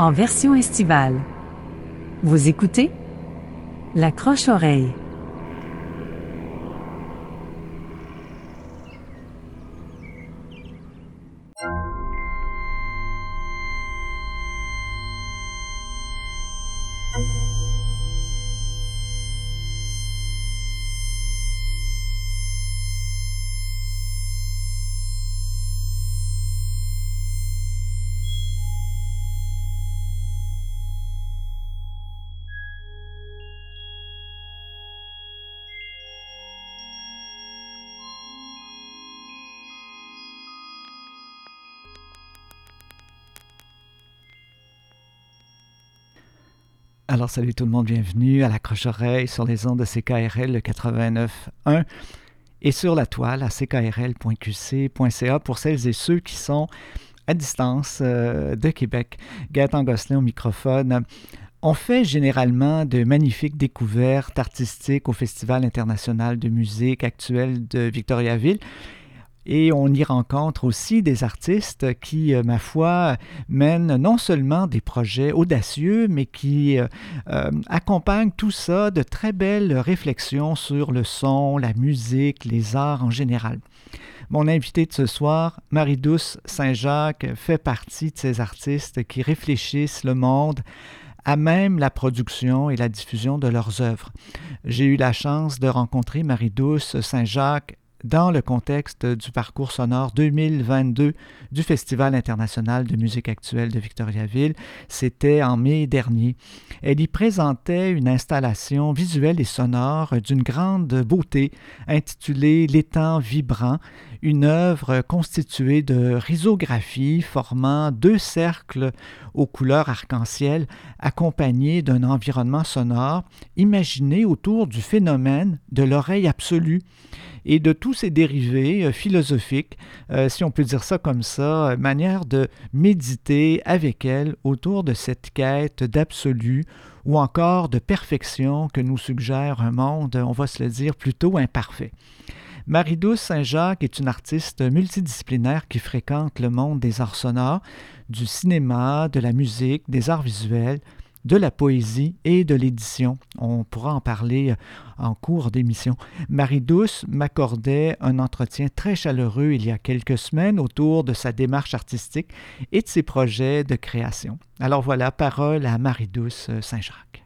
en version estivale. Vous écoutez La Croche-Oreille. Salut tout le monde, bienvenue à la croche-oreille sur les ondes de CKRL le 89.1 et sur la toile à ckrl.qc.ca pour celles et ceux qui sont à distance euh, de Québec. Gaëtan Gosselin au microphone. On fait généralement de magnifiques découvertes artistiques au Festival international de musique actuel de Victoriaville. Et on y rencontre aussi des artistes qui, euh, ma foi, mènent non seulement des projets audacieux, mais qui euh, euh, accompagnent tout ça de très belles réflexions sur le son, la musique, les arts en général. Mon invité de ce soir, Marie-Douce Saint-Jacques, fait partie de ces artistes qui réfléchissent le monde à même la production et la diffusion de leurs œuvres. J'ai eu la chance de rencontrer Marie-Douce Saint-Jacques dans le contexte du parcours sonore 2022 du Festival international de musique actuelle de Victoriaville. C'était en mai dernier. Elle y présentait une installation visuelle et sonore d'une grande beauté intitulée L'étang vibrant, une œuvre constituée de rhizographie formant deux cercles aux couleurs arc-en-ciel accompagnés d'un environnement sonore imaginé autour du phénomène de l'oreille absolue et de tous ses dérivés euh, philosophiques, euh, si on peut dire ça comme ça, euh, manière de méditer avec elle autour de cette quête d'absolu ou encore de perfection que nous suggère un monde, on va se le dire, plutôt imparfait. Marie-Douce Saint-Jacques est une artiste multidisciplinaire qui fréquente le monde des arts sonores, du cinéma, de la musique, des arts visuels, de la poésie et de l'édition. On pourra en parler euh, en cours d'émission. Marie-Douce m'accordait un entretien très chaleureux il y a quelques semaines autour de sa démarche artistique et de ses projets de création. Alors voilà, parole à Marie-Douce Saint-Jacques.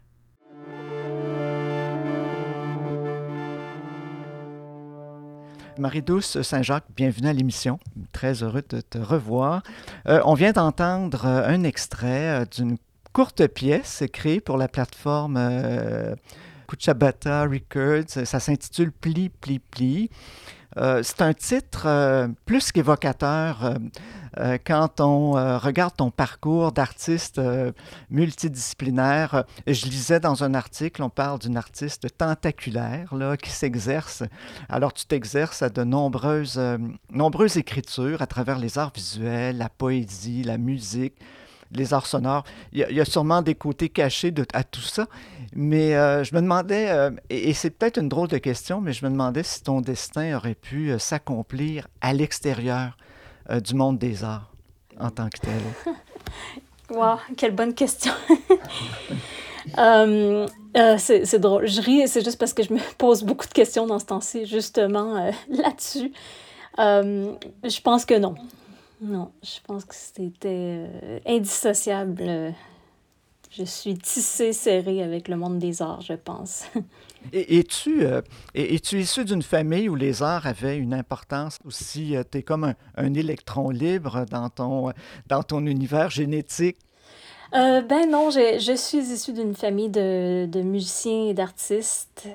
Marie-Douce Saint-Jacques, bienvenue à l'émission. Très heureux de te revoir. Euh, on vient d'entendre un extrait euh, d'une courte pièce créée pour la plateforme euh, Kuchabata Records. Ça s'intitule Pli, Pli, Pli. Euh, c'est un titre euh, plus qu'évocateur quand on regarde ton parcours d'artiste multidisciplinaire. Je lisais dans un article, on parle d'une artiste tentaculaire là, qui s'exerce. Alors tu t'exerces à de nombreuses, nombreuses écritures à travers les arts visuels, la poésie, la musique, les arts sonores. Il y, a, sûrement des côtés cachés à tout ça. Mais euh, je me demandais, euh, et, c'est peut-être une drôle de question, mais je me demandais si ton destin aurait pu euh, s'accomplir à l'extérieur du monde des arts en tant que tel. wow, quelle bonne question. c'est drôle. Je ris, c'est juste parce que je me pose beaucoup de questions dans ce temps-ci, justement, là-dessus. je pense que non. Non, je pense que c'était euh, indissociable. Je suis tissée, serrée avec le monde des arts, je pense. Et es-tu euh, es issu d'une famille où les arts avaient une importance aussi? Euh, tu es comme un, un, électron libre dans ton, dans ton univers génétique? ben non, je, je suis issue d'une famille de, de, musiciens et d'artistes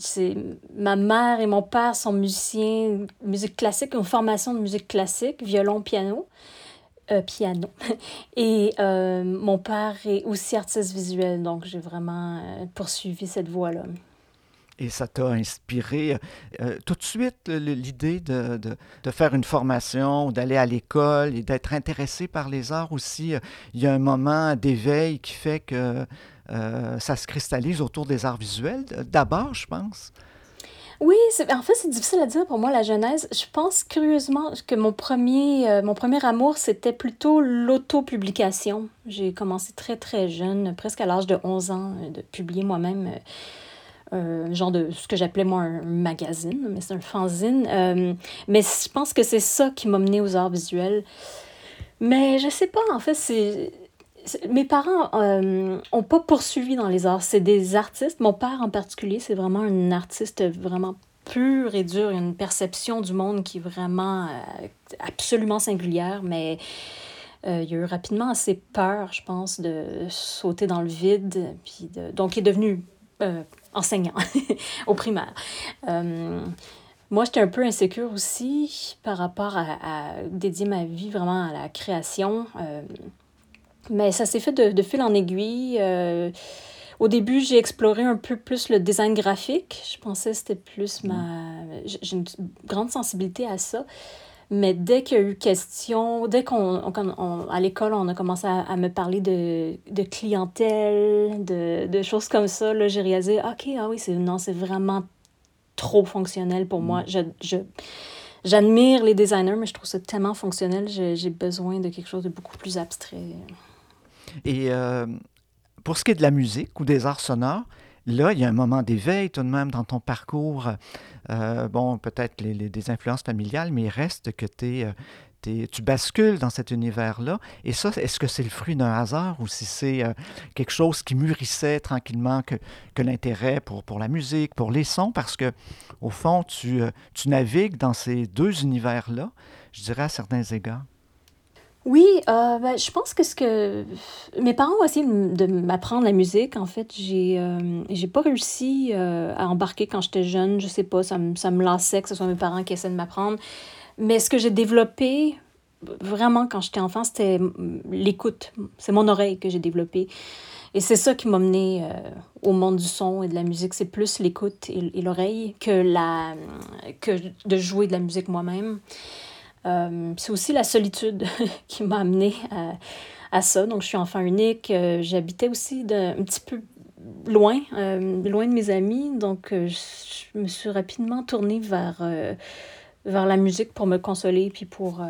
c'est ma mère et mon père sont musiciens musique classique, une formation de musique classique, violon, piano. Euh, piano. Et euh, mon père est aussi artiste visuel, donc j'ai vraiment euh, poursuivi cette voie-là. Et ça t'a inspiré tout de suite l'idée de, de, faire une formation, d'aller à l'école et d'être intéressé par les arts aussi. Il y a un moment d'éveil qui fait que ça se cristallise autour des arts visuels, d'abord, je pense. Oui, en fait, c'est difficile à dire pour moi, la genèse. Je pense curieusement que mon premier, euh, mon premier amour, c'était plutôt l'autopublication. J'ai commencé très, très jeune, presque à l'âge de 11 ans, euh, de publier moi-même. Euh, genre de ce que j'appelais moi un magazine, mais c'est un fanzine. mais je pense que c'est ça qui m'a mené aux arts visuels. Mais je sais pas, en fait, c'est mes parents n'ont euh, pas poursuivi dans les arts. C'est des artistes. Mon père en particulier, c'est vraiment un artiste vraiment pur et dur. Une perception du monde qui est vraiment euh, absolument singulière, mais euh, il a eu rapidement assez peur, je pense, de sauter dans le vide. Puis de... Donc, il est devenu enseignant au primaire. Moi, j'étais un peu insécure aussi par rapport à, dédier ma vie vraiment à la création. Mais ça s'est fait de, fil en aiguille. Euh, au début, j'ai exploré un peu plus le design graphique. Je pensais que c'était plus ma... J'ai une grande sensibilité à ça. Mais dès qu'il y a eu question, dès qu'on, à l'école, on a commencé à, me parler de, de clientèle, de, de, choses comme ça, là, j'ai réalisé, OK, ah oui, c'est, non, c'est vraiment trop fonctionnel pour moi. Je, je, j'admire les designers, mais je trouve ça tellement fonctionnel, j'ai besoin de quelque chose de beaucoup plus abstrait. Et euh, pour ce qui est de la musique ou des arts sonores, là, il y a un moment d'éveil tout de même dans ton parcours. Euh, bon, peut-être les, des influences familiales, mais il reste que euh, tu bascules dans cet univers-là. Et ça, est-ce que c'est le fruit d'un hasard ou si c'est quelque chose qui mûrissait tranquillement que, que l'intérêt pour, pour la musique, pour les sons? Parce que, au fond, tu, tu navigues dans ces deux univers-là, je dirais à certains égards. Oui, euh, ben, je pense que ce que mes parents ont essayé de m'apprendre la musique. En fait, j'ai euh, j'ai pas réussi euh, à embarquer quand j'étais jeune. Je sais pas, ça me, ça me lassait que ce soit mes parents qui essaient de m'apprendre. Mais ce que j'ai développé vraiment quand j'étais enfant, c'était l'écoute. C'est mon oreille que j'ai développée. Et c'est ça qui m'a mené au monde du son et de la musique. C'est plus l'écoute et, et l'oreille que, la, que de jouer de la musique moi-même. Euh, c'est aussi la solitude qui m'a amené à, ça. Donc, je suis enfant unique. Euh, j'habitais aussi un petit peu loin, euh, loin de mes amis. Donc, je me suis rapidement tournée vers, vers la musique pour me consoler puis pour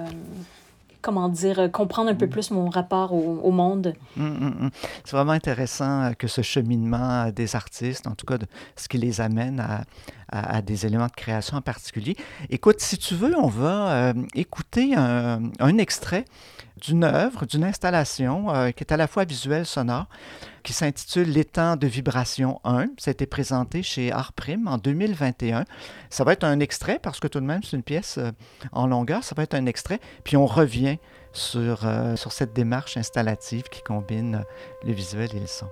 comment dire, comprendre un peu mm. plus mon rapport au, monde. Mm, mm, c'est vraiment intéressant que ce cheminement des artistes, en tout cas de ce qui les amène à, à, des éléments de création en particulier. Écoute, si tu veux, on va euh, écouter un, un extrait d'une œuvre, d'une installation euh, qui est à la fois visuelle, sonore, qui s'intitule L'étang de vibration 1. Ça a été présenté chez Art Prime en 2021. Ça va être un extrait parce que tout de même, c'est une pièce euh, en longueur. Ça va être un extrait. Puis on revient sur, sur cette démarche installative qui combine le visuel et le son.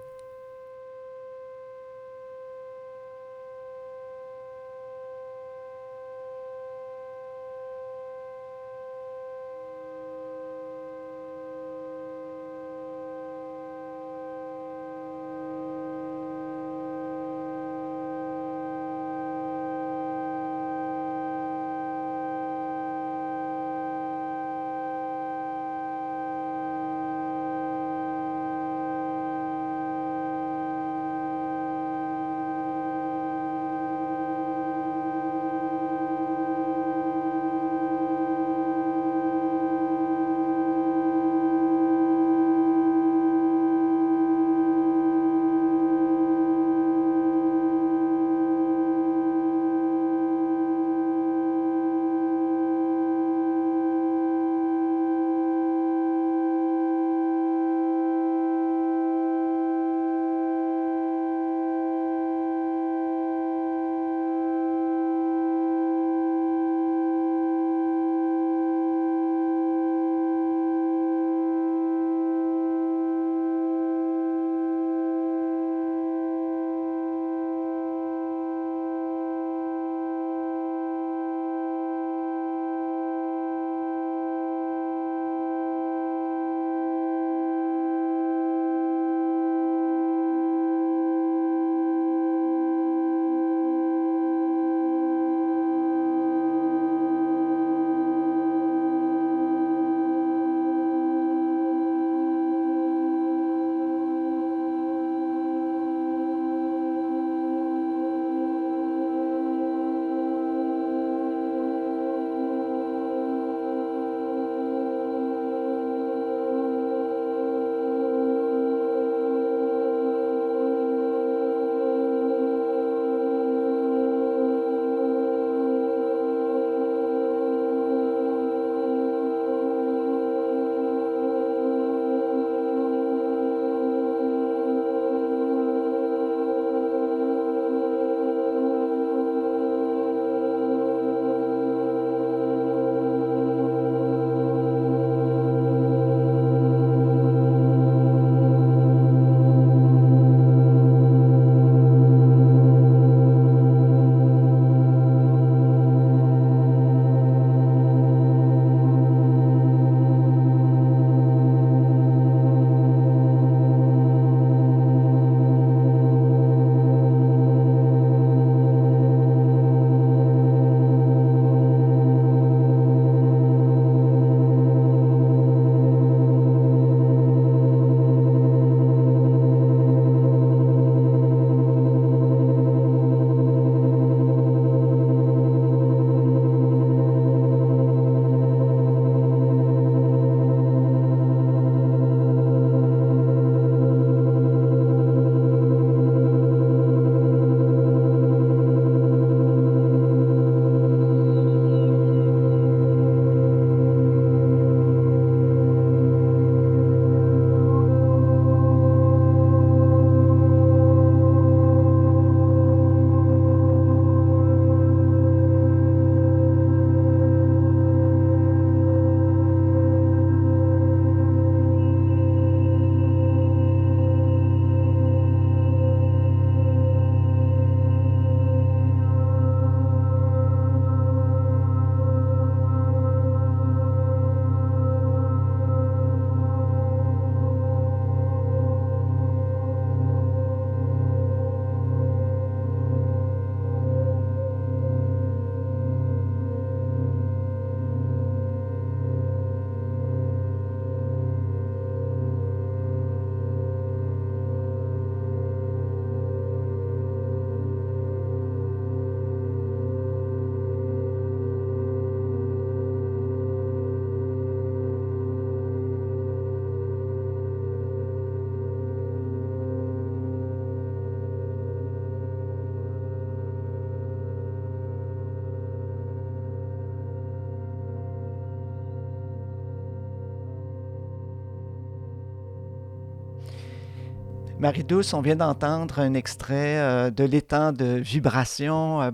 Marie-Douce, on vient d'entendre un extrait euh, de l'étang de vibration euh,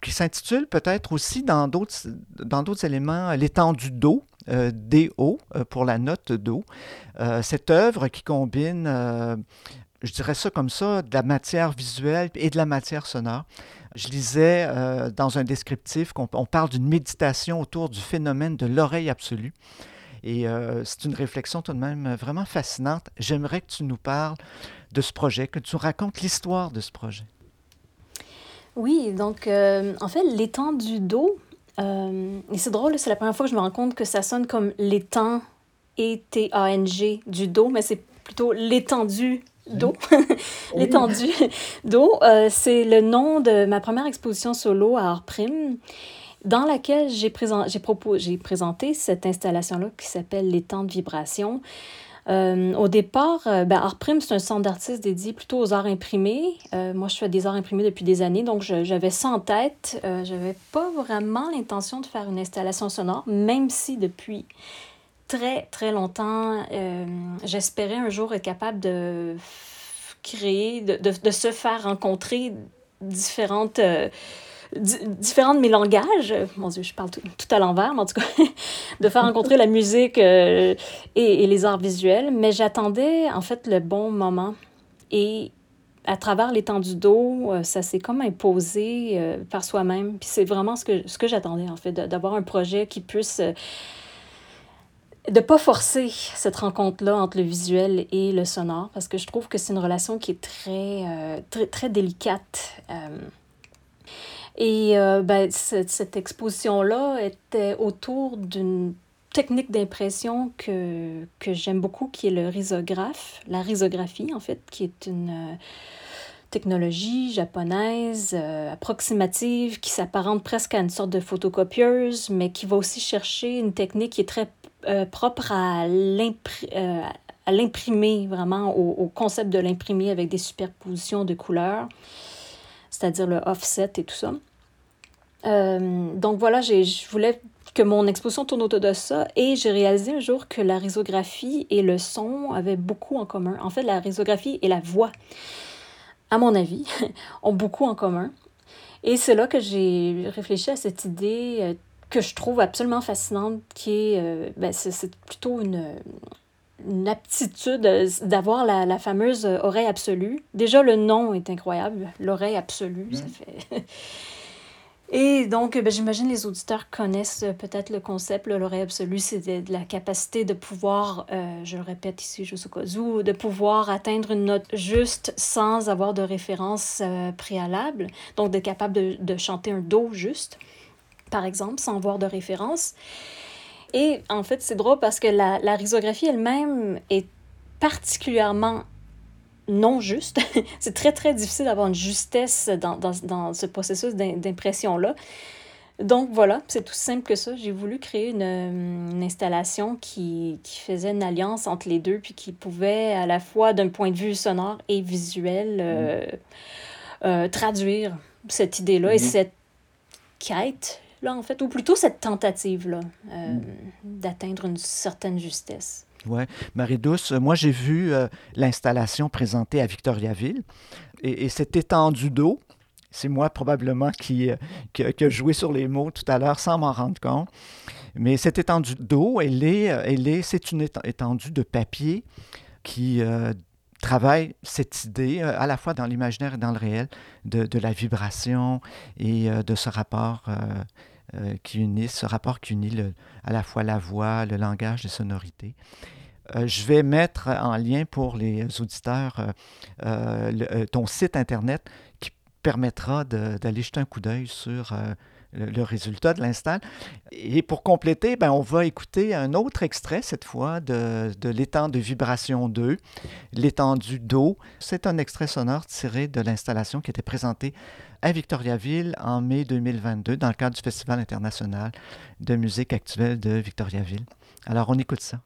qui s'intitule peut-être aussi dans d'autres, éléments l'étang du Do, euh, DO pour la note Do. cette œuvre qui combine, je dirais ça comme ça, de la matière visuelle et de la matière sonore. Je lisais dans un descriptif qu'on on parle d'une méditation autour du phénomène de l'oreille absolue. Et c'est une réflexion tout de même vraiment fascinante. J'aimerais que tu nous parles de ce projet, que tu racontes l'histoire de ce projet. Oui, donc euh, en fait, l'étang du dos, euh, et c'est drôle, c'est la première fois que je me rends compte que ça sonne comme l'étang, E-T-A-N-G, du dos, mais c'est plutôt l'étendue d'eau. l'étendue d'eau, euh, c'est le nom de ma première exposition solo à Art Prime, dans laquelle j'ai présenté cette installation-là qui s'appelle l'étang de vibration. Euh, au départ, euh, ben, c'est un centre d'artistes dédié plutôt aux arts imprimés. Euh, moi, je fais des arts imprimés depuis des années, donc j'avais ça en tête. Je n'avais pas vraiment l'intention de faire une installation sonore, même si depuis très, très longtemps, j'espérais un jour être capable de créer, de, de, de se faire rencontrer différentes différents de mes langages, mon Dieu, je parle tout, à l'envers, mais en tout cas, de faire rencontrer la musique euh, et, les arts visuels. Mais j'attendais en fait le bon moment. Et à travers l'étendue d'eau, euh, ça s'est comme imposé euh, par soi-même. Puis c'est vraiment ce que, ce que j'attendais, en fait, d'avoir un projet qui puisse de pas forcer cette rencontre-là entre le visuel et le sonore, parce que je trouve que c'est une relation qui est très, très, très délicate. Et euh, ben, cette, exposition-là était autour d'une technique d'impression que, que j'aime beaucoup, qui est le risographe, la risographie en fait, qui est une euh, technologie japonaise euh, approximative qui s'apparente presque à une sorte de photocopieuse, mais qui va aussi chercher une technique qui est très propre à l'imprimer, vraiment au, concept de l'imprimer avec des superpositions de couleurs, c'est-à-dire le offset et tout ça. Euh, donc voilà, je voulais que mon exposition tourne autour de ça et j'ai réalisé un jour que la risographie et le son avaient beaucoup en commun. En fait, la risographie et la voix, à mon avis, ont beaucoup en commun. Et c'est là que j'ai réfléchi à cette idée euh, que je trouve absolument fascinante, qui est, euh, ben, c'est plutôt une, une aptitude d'avoir la, la, fameuse oreille absolue. Déjà, le nom est incroyable, l'oreille absolue, ça fait... Et donc, ben, j'imagine les auditeurs connaissent euh, peut-être le concept, l'oreille absolue, c'est la capacité de pouvoir, euh, je le répète ici, je sais pas où, de pouvoir atteindre une note juste sans avoir de référence euh, préalable. Donc, d'être capable de, de, chanter un Do juste, par exemple, sans avoir de référence. Et en fait, c'est drôle parce que la, la elle-même est particulièrement non juste. c'est très, très difficile d'avoir une justesse dans, dans, dans ce processus d'impression-là. Donc voilà, c'est tout simple que ça. J'ai voulu créer une, une installation qui, qui, faisait une alliance entre les deux, puis qui pouvait à la fois d'un point de vue sonore et visuel euh, mm. euh, traduire cette idée-là et mm-hmm. cette quête, là en fait, ou plutôt cette tentative-là euh, mm. d'atteindre une certaine justesse. Oui, Marie-Douce, moi j'ai vu euh, l'installation présentée à Victoriaville et, et cette étendue d'eau, c'est moi probablement qui, euh, qui, a joué sur les mots tout à l'heure sans m'en rendre compte. Mais cette étendue d'eau, elle est, euh, elle est, c'est une étendue de papier qui travaille cette idée à la fois dans l'imaginaire et dans le réel de, de la vibration et de ce rapport euh, qui unit, ce rapport qui unit à la fois la voix, le langage, les sonorités. Euh, je vais mettre en lien pour les auditeurs euh, ton site Internet qui permettra d'aller jeter un coup d'œil sur le, résultat de l'install. Et pour compléter, ben, on va écouter un autre extrait, cette fois, de, de l'étang de vibration 2, l'étendue d'eau. C'est un extrait sonore tiré de l'installation qui était présentée à Victoriaville en mai 2022 dans le cadre du Festival international de musique actuelle de Victoriaville. Alors, on écoute ça.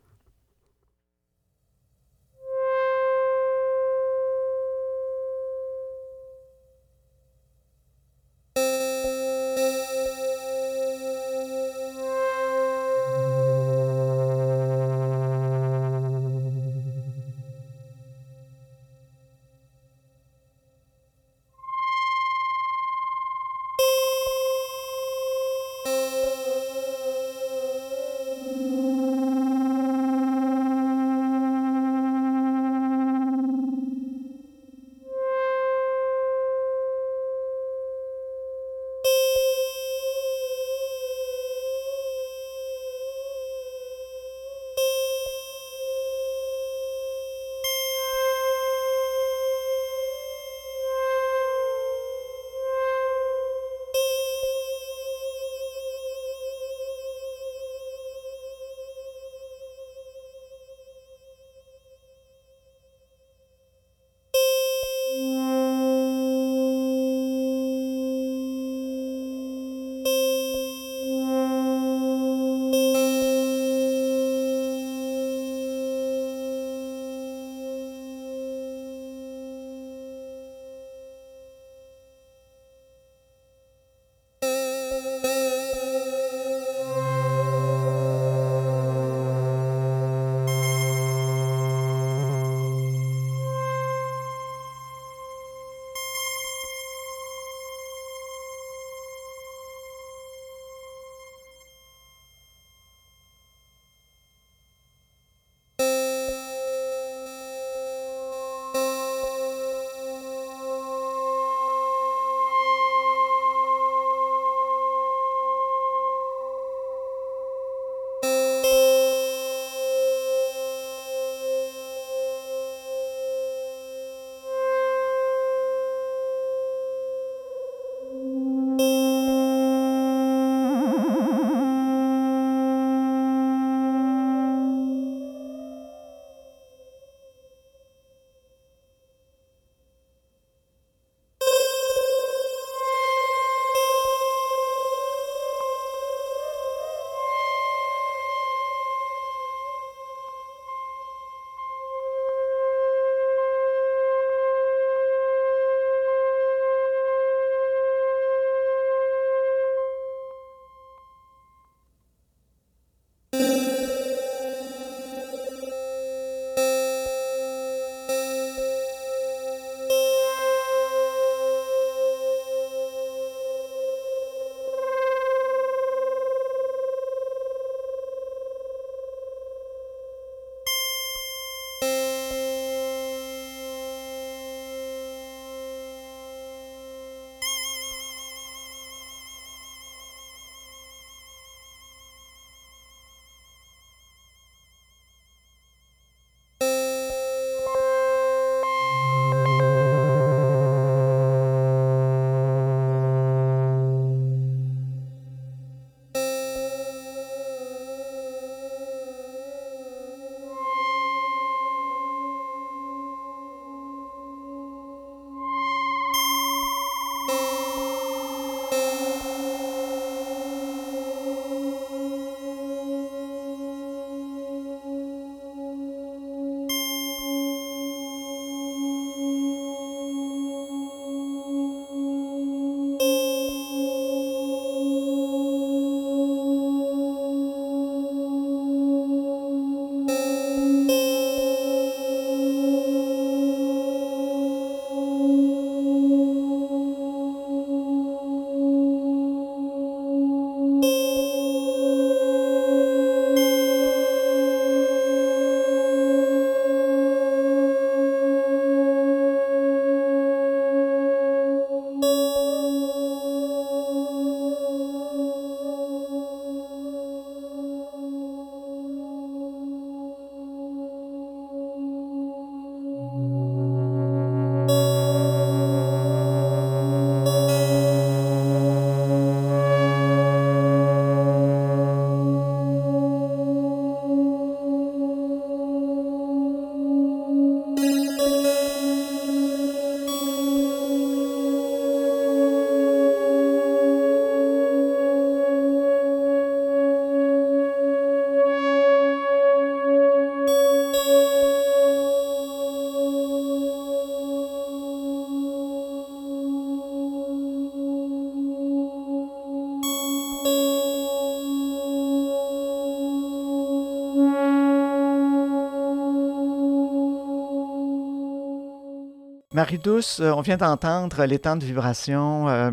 Marie-Douce, euh, on vient d'entendre les temps de vibration, euh,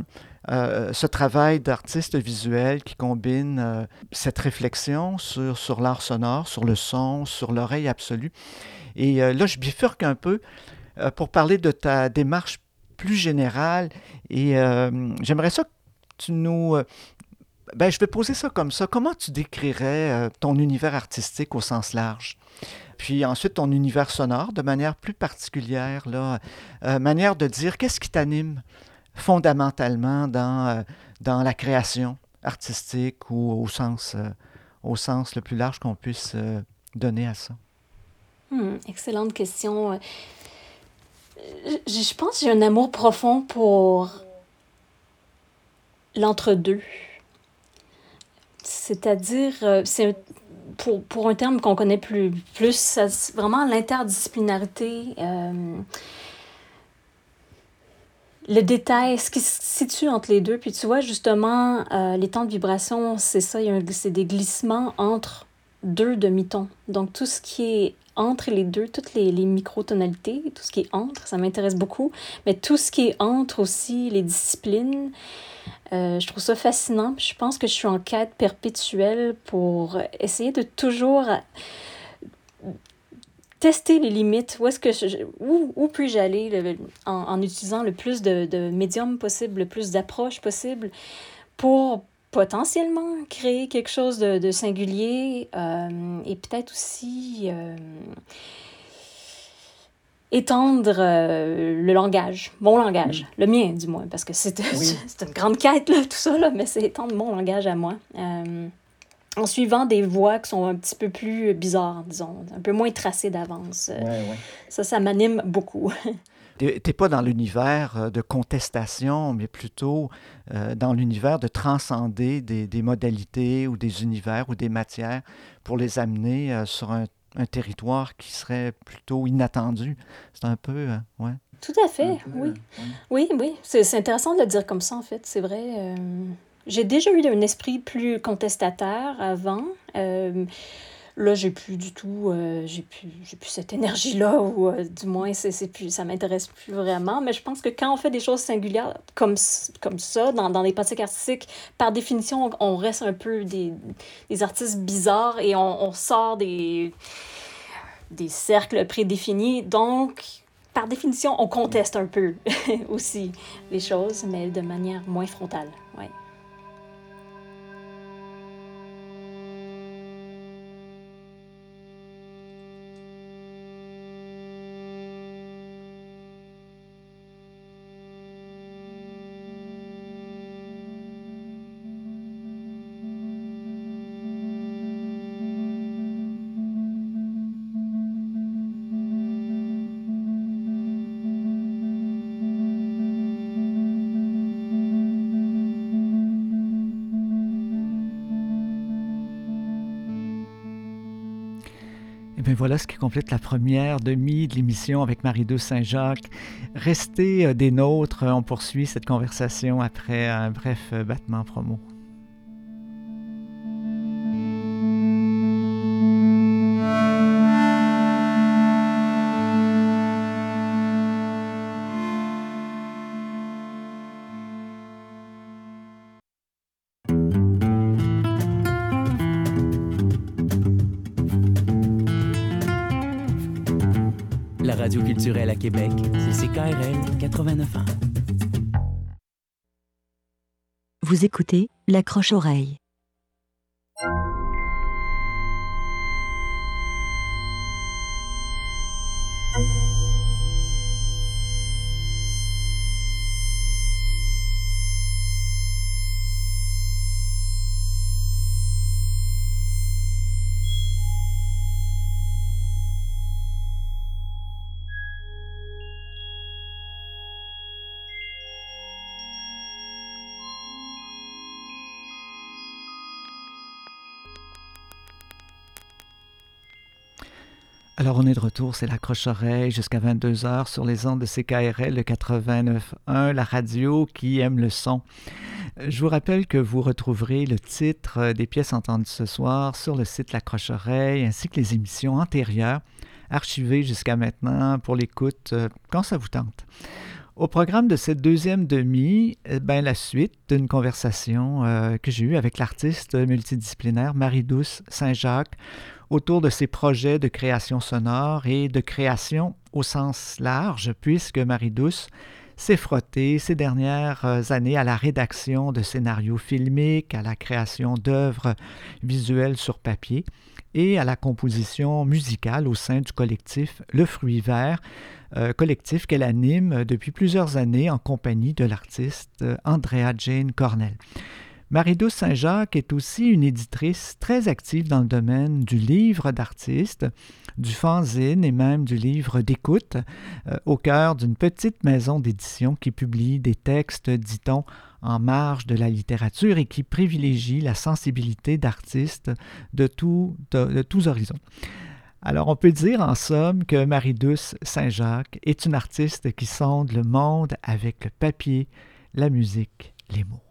euh, ce travail d'artiste visuel qui combine cette réflexion sur, sur l'art sonore, sur le son, sur l'oreille absolue. Et là, je bifurque un peu pour parler de ta démarche plus générale. Et j'aimerais ça que tu nous... ben, je vais poser ça comme ça. Comment tu décrirais ton univers artistique au sens large? Puis ensuite, ton univers sonore de manière plus particulière, là, euh, manière de dire qu'est-ce qui t'anime fondamentalement dans, euh, dans la création artistique ou au sens, euh, au sens le plus large qu'on puisse donner à ça? Hmm, excellente question. Je, pense que j'ai un amour profond pour l'entre-deux. C'est-à-dire, c'est pour, pour, un terme qu'on connaît plus, plus vraiment l'interdisciplinarité, euh, le détail, ce qui se situe entre les deux. Puis tu vois, justement, euh, les temps de vibration, c'est ça, c'est des glissements entre deux demi-tons. Donc tout ce qui est entre les deux, toutes les, les microtonalités, tout ce qui est entre, ça m'intéresse beaucoup. Mais tout ce qui est entre aussi, les disciplines, euh, je trouve ça fascinant. Je pense que je suis en quête perpétuelle pour essayer de toujours tester les limites. Où est-ce que où, où puis-je aller en, en, utilisant le plus de, de médiums possible, le plus d'approches possible pour potentiellement créer quelque chose de, de singulier euh, et peut-être aussi euh, étendre euh, le langage, mon langage, mm. le mien du moins, parce que c'est une grande quête, là, tout ça, là, mais c'est étendre mon langage à moi. Euh, en suivant des voies qui sont un petit peu plus bizarres, disons, un peu moins tracées d'avance. Ouais, ouais. Ça, ça m'anime beaucoup. Tu n'es pas dans l'univers euh, de contestation, mais plutôt euh, dans l'univers de transcender des, des, modalités ou des univers ou des matières pour les amener euh, sur un, un, territoire qui serait plutôt inattendu. C'est un peu, euh, ouais. Tout à fait, peu, oui. Ouais. Oui, oui. C'est intéressant de le dire comme ça, en fait. C'est vrai. Euh, J'ai déjà eu un esprit plus contestataire avant. Là, j'ai plus du tout, euh, j'ai plus, plus cette énergie-là, ou euh, du moins, c'est plus, ça m'intéresse plus vraiment. Mais je pense que quand on fait des choses singulières comme, comme ça, dans, dans les pratiques artistiques, par définition, on, on reste un peu des, des artistes bizarres et on, on sort des, des cercles prédéfinis. Donc, par définition, on conteste un peu aussi les choses, mais de manière moins frontale. Ouais. Voilà ce qui complète la première demi de l'émission avec Marie-Douce Saint-Jacques. Restez euh, des nôtres, on poursuit cette conversation après un bref euh, battement promo. Radio culturelle à Québec, c'est CKRL 89 ans. Vous écoutez L'accroche-oreille. Alors on est de retour, c'est l'accroche-oreille jusqu'à 22h sur les ondes de CKRL, le 89.1, la radio qui aime le son. Je vous rappelle que vous retrouverez le titre des pièces entendues ce soir sur le site L'accroche-oreille ainsi que les émissions antérieures archivées jusqu'à maintenant pour l'écoute quand ça vous tente. Au programme de cette deuxième demi, ben, la suite d'une conversation euh, que j'ai eue avec l'artiste multidisciplinaire Marie-Douce Saint-Jacques autour de ses projets de création sonore et de création au sens large, puisque Marie-Douce s'est frottée ces dernières années à la rédaction de scénarios filmiques, à la création d'œuvres visuelles sur papier et à la composition musicale au sein du collectif Le Fruit Vert, euh, collectif qu'elle anime depuis plusieurs années en compagnie de l'artiste Andrea Jane Cornell. Marie-Douce Saint-Jacques est aussi une éditrice très active dans le domaine du livre d'artiste, du fanzine et même du livre d'écoute, euh, au cœur d'une petite maison d'édition qui publie des textes, dit-on, en marge de la littérature et qui privilégie la sensibilité d'artistes de, de, de tous horizons. Alors, on peut dire en somme que Marie-Douce Saint-Jacques est une artiste qui sonde le monde avec le papier, la musique, les mots.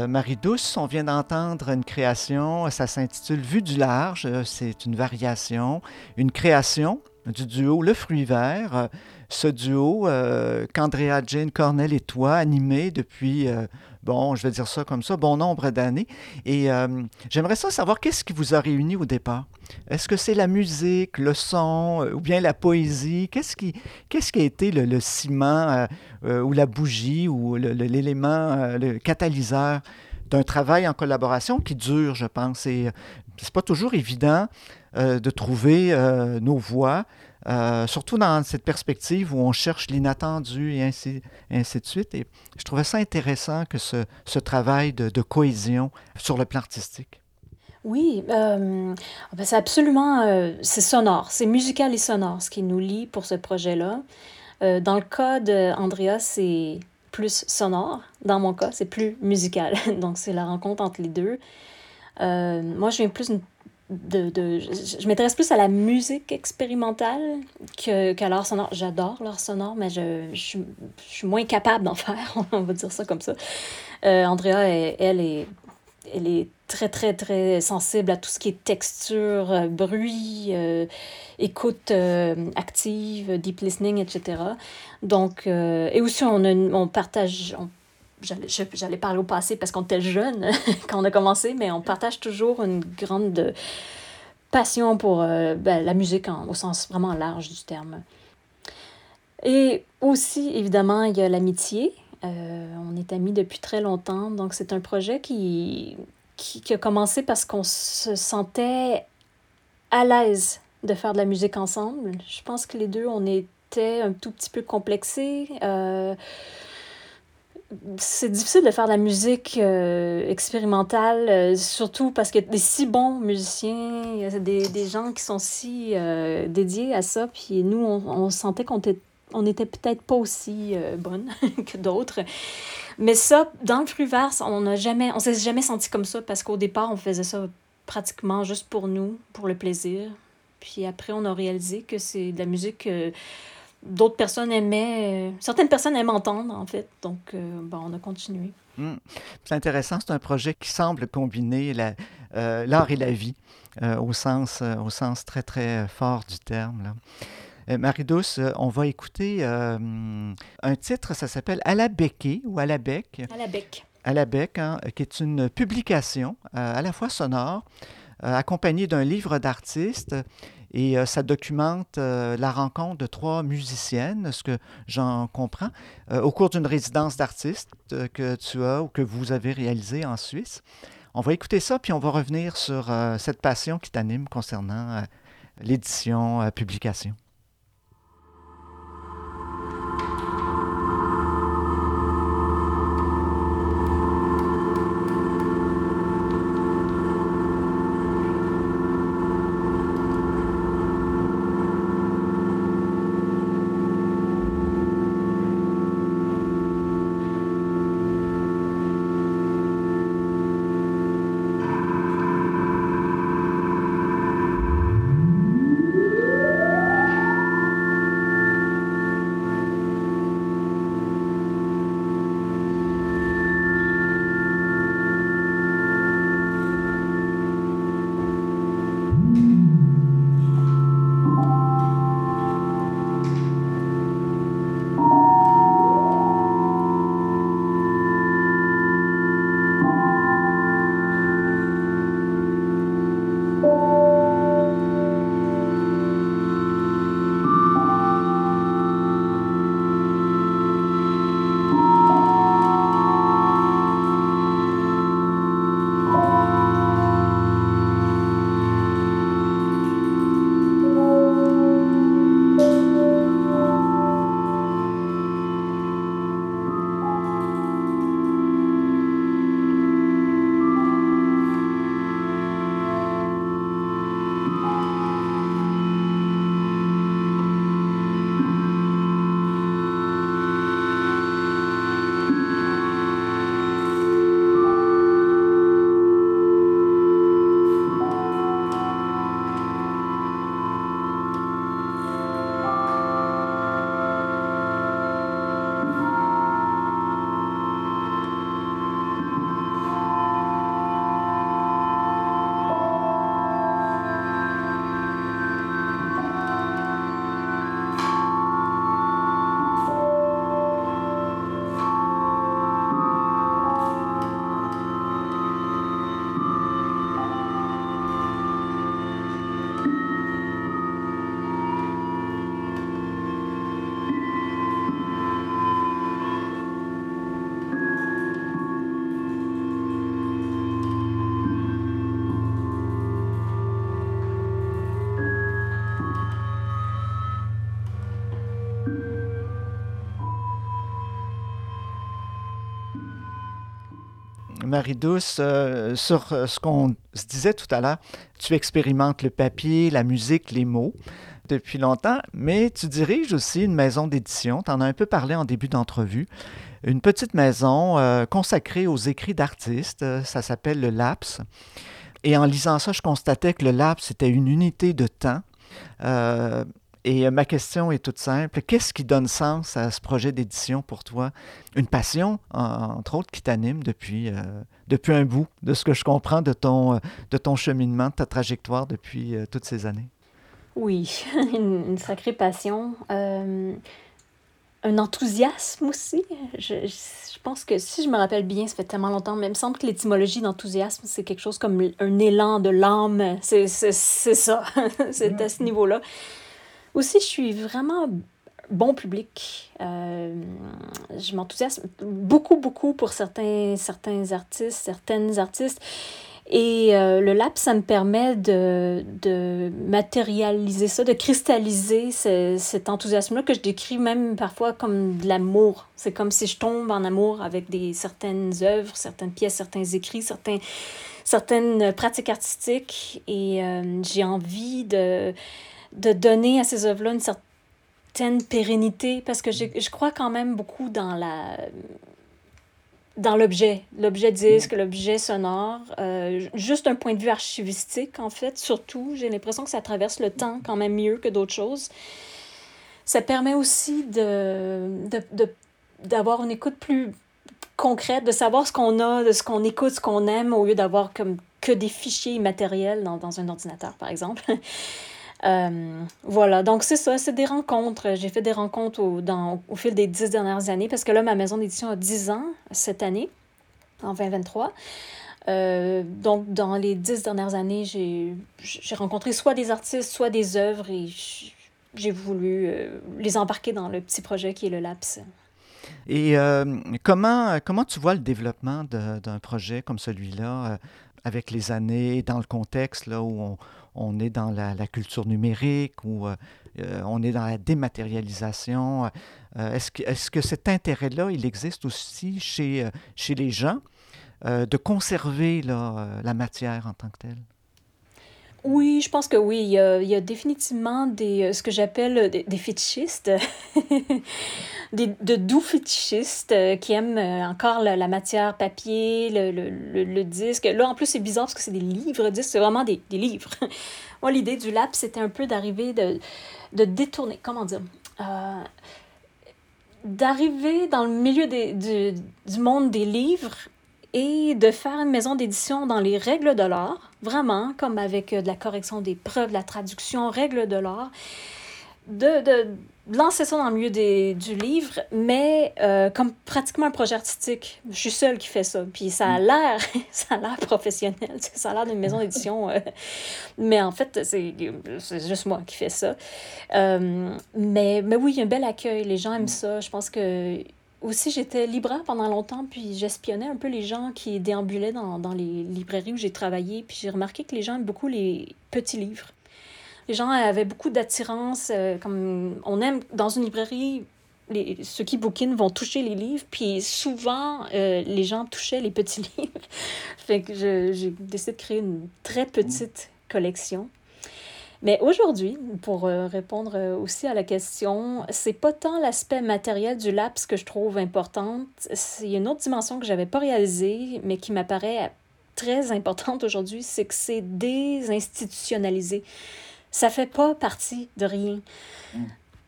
Euh, Marie-Douce, on vient d'entendre une création, ça s'intitule Vue du large, euh, c'est une variation, une création du duo Le Fruit Vert. Euh, ce duo qu'Andrea Jane Cornell et toi animez depuis, bon, je vais dire ça comme ça, bon nombre d'années. Et j'aimerais ça savoir qu'est-ce qui vous a réuni au départ? Est-ce que c'est la musique, le son ou bien la poésie? Qu'est-ce qui, qu'est-ce qui a été le, ciment ou la bougie ou l'élément, le, catalyseur d'un travail en collaboration qui dure, je pense? Et c'est pas toujours évident de trouver nos voix. Euh, surtout dans cette perspective où on cherche l'inattendu et ainsi, de suite. Et je trouvais ça intéressant que ce, travail de, cohésion sur le plan artistique. Oui, euh, ben, c'est absolument, euh, c'est sonore, c'est musical et sonore ce qui nous lie pour ce projet-là. Dans le cas d'Andrea, c'est plus sonore. Dans mon cas, c'est plus musical. Donc, c'est la rencontre entre les deux. moi, je viens plus d'une de, de, je, m'intéresse plus à la musique expérimentale qu'à l'art sonore. J'adore l'art sonore, mais je, je, suis moins capable d'en faire, on va dire ça comme ça. Euh, Andrea, elle, est, elle est très, très, très sensible à tout ce qui est texture, euh, bruit, euh, écoute active, deep listening, etc. Donc, et aussi, on, on partage, j'allais parler au passé parce qu'on était jeune quand on a commencé, mais on partage toujours une grande passion pour euh, ben, la musique au sens vraiment large du terme. Et aussi, évidemment, il y a l'amitié. Euh, on est amis depuis très longtemps, donc c'est un projet qui, qui, a commencé parce qu'on se sentait à l'aise de faire de la musique ensemble. Je pense que les deux, on était un tout petit peu complexés. Euh, c'est difficile de faire de la musique euh, expérimentale, euh, surtout parce qu'il y a des si bons musiciens, a des, des gens qui sont si euh, dédiés à ça, puis nous, on, on sentait qu'on était, on était peut-être pas aussi bonnes que d'autres. Mais ça, dans le Fruverse, on n'a jamais, on s'est jamais senti comme ça parce qu'au départ, on faisait ça pratiquement juste pour nous, pour le plaisir. Puis après, on a réalisé que c'est de la musique d'autres personnes aimaient, euh, certaines personnes aiment entendre, en fait. Donc, euh, bon, on a continué. Hmm. C'est intéressant, c'est un projet qui semble combiner euh, l'art et la vie au, sens, au sens très, très fort du terme. Marie-Douce, on va écouter un titre, ça s'appelle À la becquée ou À la bec. À la bec. À la bec, hein, qui est une publication à la fois sonore, accompagnée d'un livre d'artiste et euh, ça documente euh, la rencontre de trois musiciennes, ce que j'en comprends, euh, au cours d'une résidence d'artiste que tu as ou que vous avez réalisée en Suisse. On va écouter ça, puis on va revenir sur cette passion qui t'anime concernant l'édition, publication. Marie-Douce, euh, sur ce qu'on se disait tout à l'heure. Tu expérimentes le papier, la musique, les mots depuis longtemps, mais tu diriges aussi une maison d'édition. Tu en as un peu parlé en début d'entrevue. Une petite maison consacrée aux écrits d'artistes. Ça s'appelle le LAPS. Et en lisant ça, je constatais que le LAPS, c'était une unité de temps. Et euh, ma question est toute simple. Qu'est-ce qui donne sens à ce projet d'édition pour toi? Une passion, entre autres, qui t'anime depuis, euh, depuis un bout, de ce que je comprends de ton, euh, de ton cheminement, de ta trajectoire depuis toutes ces années? Oui, une, sacrée passion. un enthousiasme aussi. Je, je, pense que si je me rappelle bien, ça fait tellement longtemps, mais il me semble que l'étymologie d'enthousiasme, c'est quelque chose comme un élan de l'âme. C'est ça, c'est à ce niveau-là. Aussi, je suis vraiment bon public. Euh, je m'enthousiasme beaucoup, beaucoup pour certains, certains artistes, certaines artistes. Et euh, le lab, ça me permet de, de matérialiser ça, de cristalliser cet enthousiasme-là que je décris même parfois comme de l'amour. C'est comme si je tombe en amour avec des, certaines œuvres, certaines pièces, certains écrits, certains, certaines pratiques artistiques. Et euh, j'ai envie de de donner à ces œuvres-là une certaine pérennité, parce que je crois quand même beaucoup dans la dans l'objet, l'objet disque, l'objet sonore, euh, juste un point de vue archivistique, en fait, surtout, j'ai l'impression que ça traverse le temps quand même mieux que d'autres choses. Ça permet aussi de, d'avoir de, une écoute plus concrète, de savoir ce qu'on a, de ce qu'on écoute, ce qu'on aime, au lieu d'avoir comme que des fichiers immatériels dans, dans un ordinateur, par exemple. Euh, voilà, donc c'est ça, c'est des rencontres. J'ai fait des rencontres au, dans, au fil des dix dernières années parce que là, ma maison d'édition a dix ans cette année, en 2023. Euh, donc, dans les dix dernières années, j'ai rencontré soit des artistes, soit des œuvres et j'ai voulu euh, les embarquer dans le petit projet qui est le LAPS. Et comment, comment tu vois le développement d'un projet comme celui-là avec les années, dans le contexte là, où on, on est dans la, culture numérique ou euh, euh, on est dans la dématérialisation. Euh, est-ce, que, cet intérêt-là, il existe aussi chez les gens de conserver la matière en tant que telle? Oui, je pense que oui. Il y a, il y a définitivement des, ce que j'appelle des, des fétichistes, des, de doux fétichistes qui aiment encore la, matière papier, le, le, le, disque. Là, en plus, c'est bizarre parce que c'est des livres disques, c'est vraiment des, des livres. Moi, l'idée du lab, c'était un peu d'arriver, de, de détourner, comment dire, euh, d'arriver dans le milieu des, du, du monde des livres et de faire une maison d'édition dans les règles de l'art, vraiment, comme avec euh, de la correction des preuves, de la traduction, règles de l'art, de, de, lancer ça dans le milieu des, du livre, mais euh, comme pratiquement un projet artistique. Je suis seule qui fait ça. Puis ça a mm. l'air, ça a l'air professionnel, ça a l'air d'une maison d'édition. Euh, mais en fait, c'est juste moi qui fais ça. mais, mais oui, il y a un bel accueil. Les gens aiment ça. Je pense que aussi, j'étais libraire pendant longtemps, puis j'espionnais un peu les gens qui déambulaient dans, dans les librairies où j'ai travaillé, puis j'ai remarqué que les gens aiment beaucoup les petits livres. Les gens avaient beaucoup d'attirance, euh, comme on aime dans une librairie, les, ceux qui bouquinent vont toucher les livres, puis souvent, euh, les gens touchaient les petits livres. fait que j'ai décidé de créer une très petite collection. Mais aujourd'hui, pour euh, répondre euh, aussi à la question, c'est pas tant l'aspect matériel du laps que je trouve importante. A une autre dimension que j'avais pas réalisée, mais qui m'apparaît très importante aujourd'hui, c'est que c'est désinstitutionnalisé. Ça fait pas partie de rien.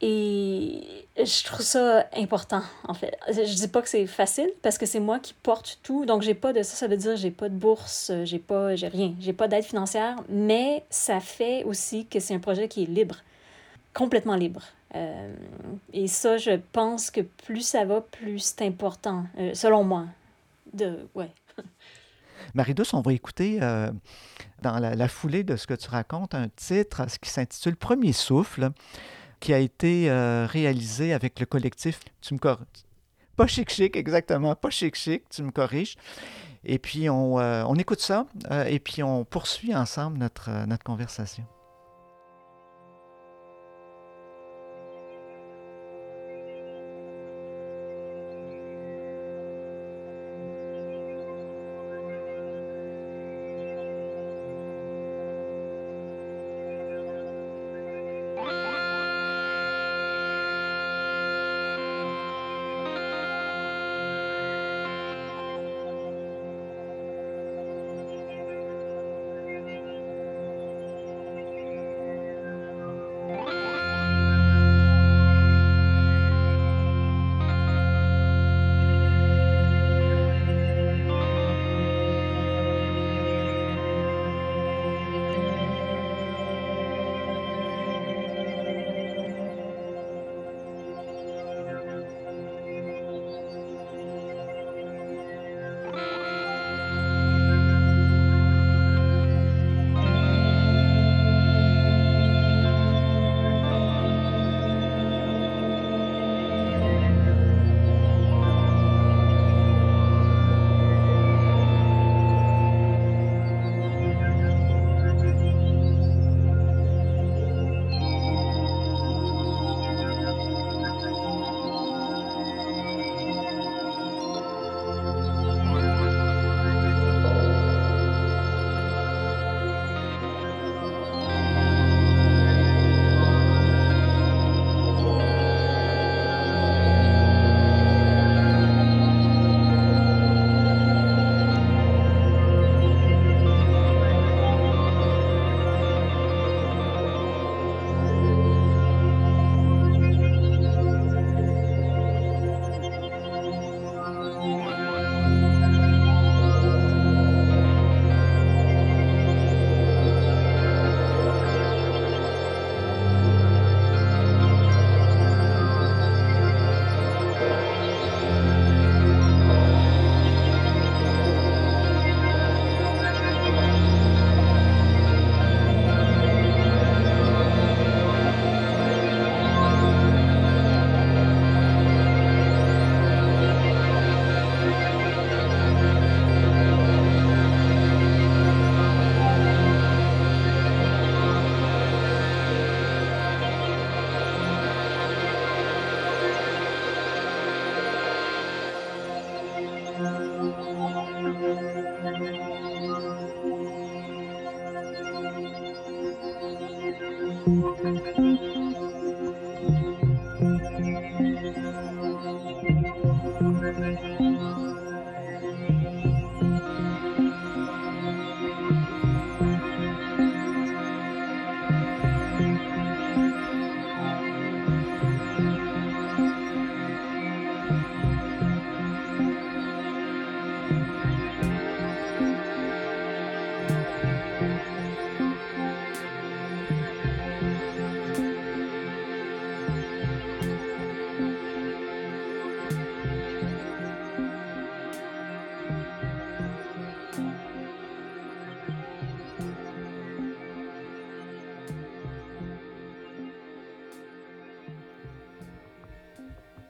Et je trouve ça important, en fait. Je dis pas que c'est facile parce que c'est moi qui porte tout. Donc, j'ai pas de ça. Ça veut dire j'ai pas de bourse, j'ai pas, j'ai rien. J'ai pas d'aide financière. Mais ça fait aussi que c'est un projet qui est libre. Complètement libre. Euh, et ça, je pense que plus ça va, plus c'est important, euh, selon moi. De, ouais. Marie-Douce, on va écouter euh, dans la, foulée de ce que tu racontes un titre qui s'intitule Premier souffle qui a été euh, réalisé avec le collectif. Tu me corriges. Pas chic chic, exactement. Pas chic chic, tu me corriges. Et puis on, euh, on écoute ça euh, et puis on poursuit ensemble notre, notre conversation.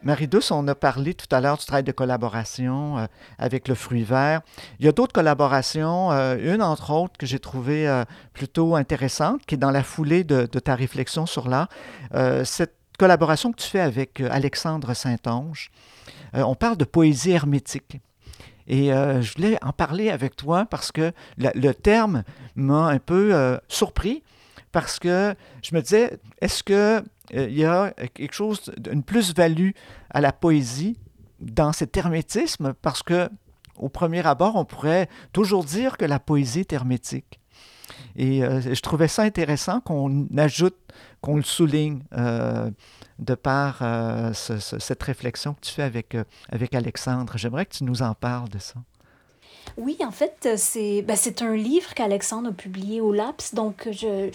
Marie-Douce, on a parlé tout à l'heure du travail de collaboration euh, avec le fruit vert. Il y a d'autres collaborations, euh, une entre autres que j'ai trouvée euh, plutôt intéressante, qui est dans la foulée de, ta réflexion sur l'art. cette collaboration que tu fais avec Alexandre Saint-Onge, on parle de poésie hermétique. Et je voulais en parler avec toi parce que le terme m'a un peu surpris parce que je me disais, est-ce euh, il y a quelque chose, une plus-value à la poésie dans cet hermétisme? Parce que au premier abord, on pourrait toujours dire que la poésie est hermétique. Et euh, je trouvais ça intéressant qu'on ajoute, qu'on le souligne euh, de par cette réflexion que tu fais avec, avec Alexandre. J'aimerais que tu nous en parles de ça. Oui, en fait, c'est ben, un livre qu'Alexandre a publié au LAPS, donc je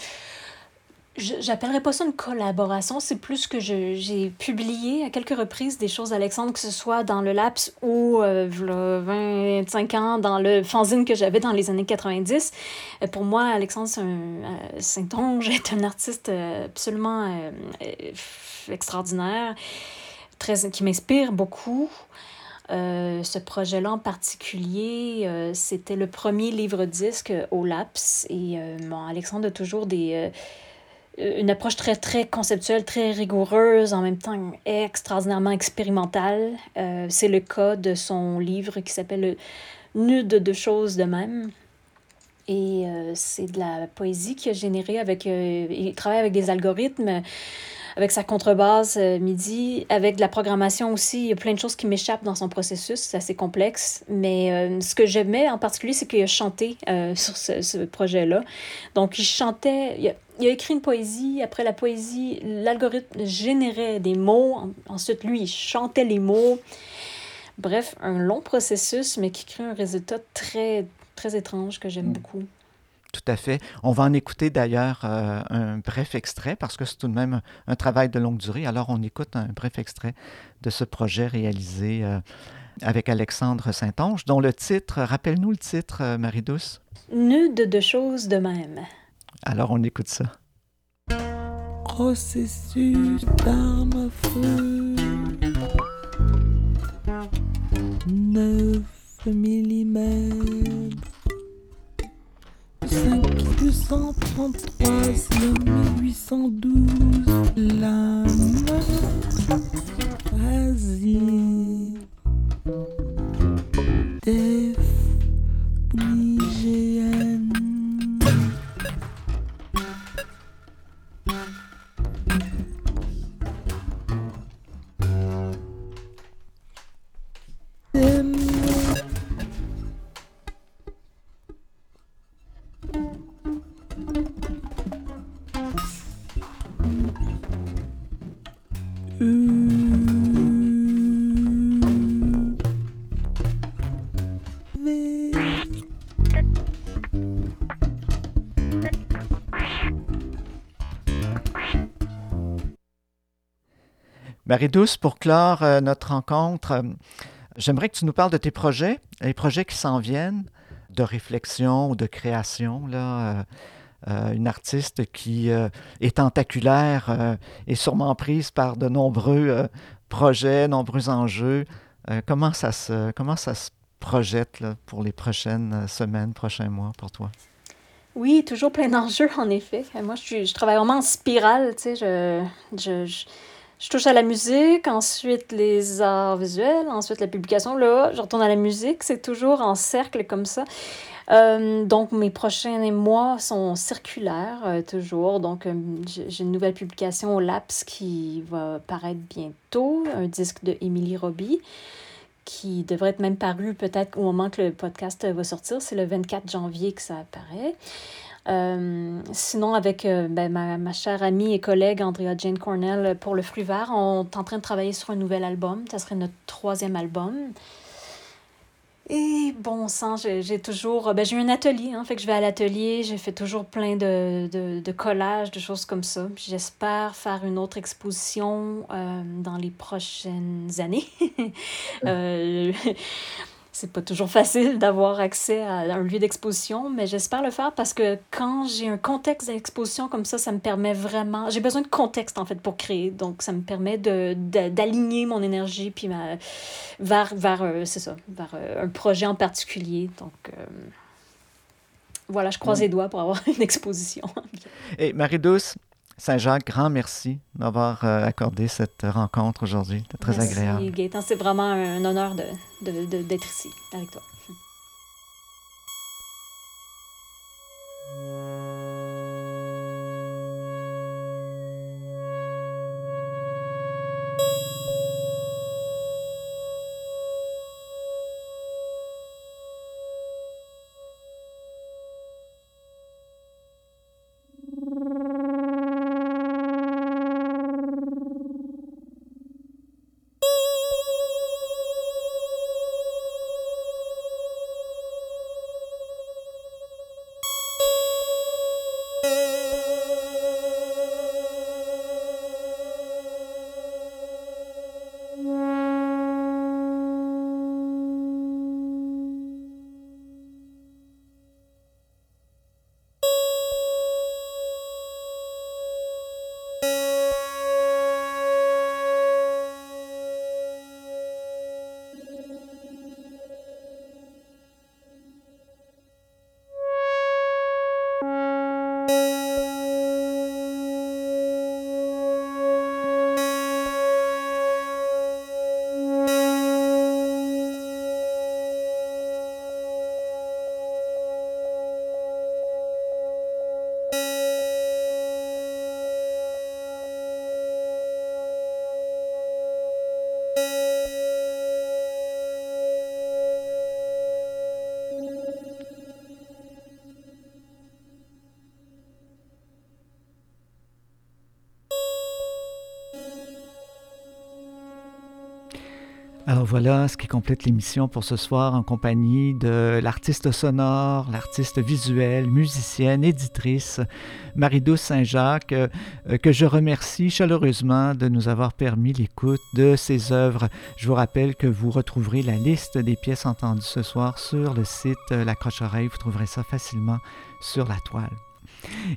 J'appellerais pas ça une collaboration, c'est plus que j'ai publié à quelques reprises des choses d'Alexandre, que ce soit dans le laps ou euh, 25 ans dans le fanzine que j'avais dans les années 90. Euh, pour moi, Alexandre Saint-Onge est un artiste euh, absolument euh, extraordinaire, très, qui m'inspire beaucoup. ce projet-là en particulier, c'était le premier livre-disque au LAPS. Et bon, Alexandre a toujours des, euh, une approche très, très conceptuelle, très rigoureuse, en même temps extraordinairement expérimentale. Euh, c'est le cas de son livre qui s'appelle Nude de choses de même. Et euh, c'est de la poésie qui a généré avec... il travaille avec des algorithmes avec sa contrebasse MIDI, avec de la programmation aussi. Il y a plein de choses qui m'échappent dans son processus, c'est assez complexe. Mais ce que j'aimais en particulier, c'est qu'il a chanté sur ce, projet-là. Donc, il chantait écrit une poésie. Après la poésie, l'algorithme générait des mots. Ensuite, lui, il chantait les mots. Bref, un long processus, mais qui crée un résultat très, très étrange que j'aime mm. beaucoup. Tout à fait. On va en écouter d'ailleurs euh, un bref extrait parce que c'est tout de même un travail de longue durée. Alors on écoute un bref extrait de ce projet réalisé euh, avec Alexandre Saint-Onge, dont le titre, rappelle-nous le titre, euh, Marie-Douce? Nude de choses de même. Alors on écoute ça. Processus d'arme à feu. 9 mm 5233 812 lames Vas-y. Def Marie-Douce, pour clore euh, notre rencontre, euh, j'aimerais que tu nous parles de tes projets, les projets qui s'en viennent, de réflexion ou de création. Là, euh, une artiste qui est tentaculaire et sûrement prise par de nombreux projets, nombreux enjeux. comment, ça se, comment ça se projette pour les prochaines semaines, prochains mois pour toi? Oui, toujours plein d'enjeux, en effet. Moi, je, travaille vraiment en spirale, tu sais, je je touche à la musique, ensuite les arts visuels, ensuite la publication. Là, je retourne à la musique. C'est toujours en cercle comme ça. Euh, donc, mes prochains mois sont circulaires, euh, toujours. Donc, euh, j'ai une nouvelle publication au LAPS qui va paraître bientôt, un disque de Émilie Roby, qui devrait être même paru peut-être au moment que le podcast va sortir. C'est le 24 janvier que ça apparaît. Sinon, avec ben, ma, ma, chère amie et collègue Andrea Jane Cornell pour Le Fruit Vert, on est en train de travailler sur un nouvel album. Ça serait notre troisième album. Et bon sang, j'ai toujours. Ben, j'ai un atelier, hein, fait que je vais à l'atelier, j'ai fait toujours plein de, de, de, collages, de choses comme ça. J'espère faire une autre exposition euh, dans les prochaines années. euh, c'est pas toujours facile d'avoir accès à un lieu d'exposition, mais j'espère le faire parce que quand j'ai un contexte d'exposition comme ça, ça me permet vraiment. J'ai besoin de contexte en fait pour créer, donc ça me permet de, d'aligner mon énergie puis ma, vers, vers, euh, c'est ça, vers euh, un projet en particulier. Donc euh, voilà, je croise les doigts pour avoir une exposition. Et Marie-Douce, Saint-Jacques, grand merci d'avoir euh, accordé cette rencontre aujourd'hui. C'était très merci, agréable. Gaëtan, c'est vraiment un honneur d'être de, de, d'être ici avec toi. Voilà ce qui complète l'émission pour ce soir en compagnie de l'artiste sonore, l'artiste visuelle, musicienne, éditrice Marie-Douce Saint-Jacques, euh, que je remercie chaleureusement de nous avoir permis l'écoute de ses œuvres. Je vous rappelle que vous retrouverez la liste des pièces entendues ce soir sur le site La Croche-Oreille. Vous trouverez ça facilement sur la toile.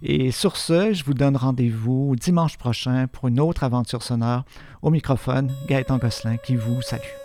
Et sur ce, je vous donne rendez-vous dimanche prochain pour une autre aventure sonore. Au microphone, Gaëtan Gosselin qui vous salue.